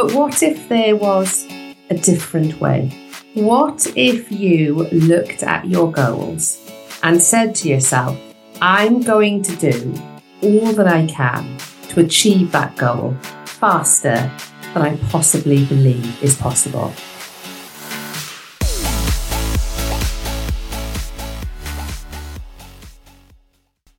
But what if there was a different way? What if you looked at your goals and said to yourself, I'm going to do all that I can to achieve that goal faster than I possibly believe is possible?